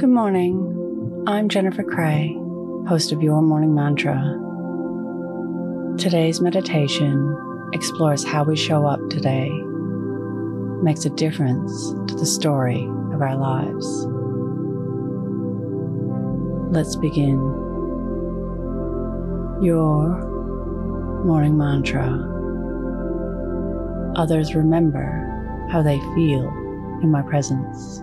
Good morning. I'm Jennifer Cray, host of Your Morning Mantra. Today's meditation explores how we show up today, makes a difference to the story of our lives. Let's begin. Your morning mantra. Others remember how they feel in my presence.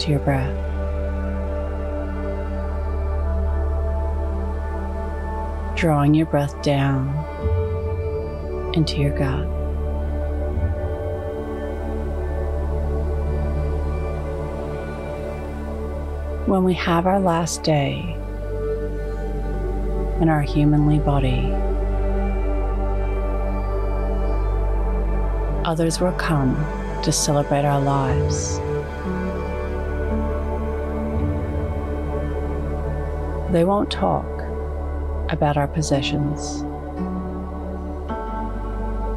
to your breath. Drawing your breath down into your gut. When we have our last day in our humanly body, others will come to celebrate our lives. They won't talk about our possessions,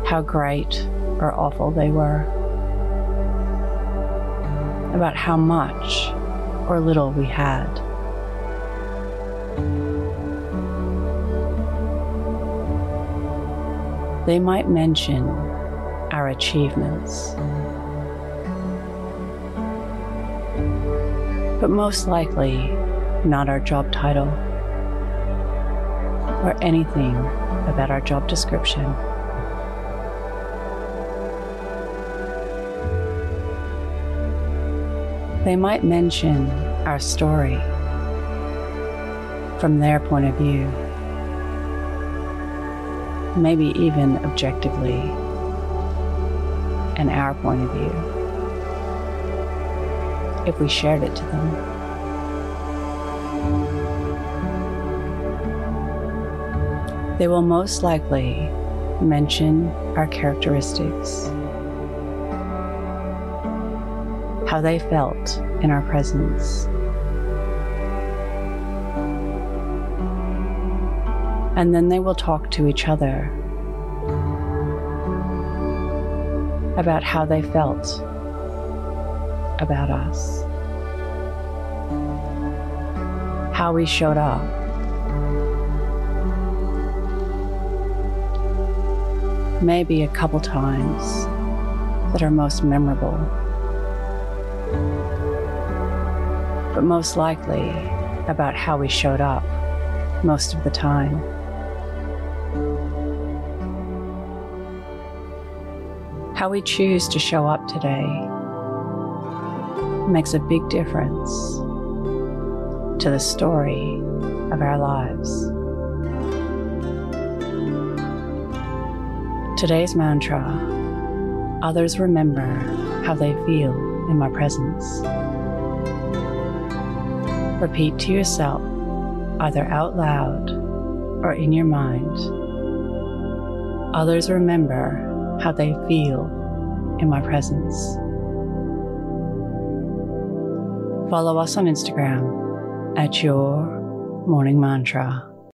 how great or awful they were, about how much or little we had. They might mention our achievements. But most likely, not our job title or anything about our job description. They might mention our story from their point of view, maybe even objectively, and our point of view, if we shared it to them. They will most likely mention our characteristics, how they felt in our presence. And then they will talk to each other about how they felt about us, how we showed up. Maybe a couple times that are most memorable. But most likely about how we showed up most of the time. How we choose to show up today makes a big difference to the story of our lives. Today's mantra others remember how they feel in my presence. Repeat to yourself, either out loud or in your mind. Others remember how they feel in my presence. Follow us on Instagram at Your Morning Mantra.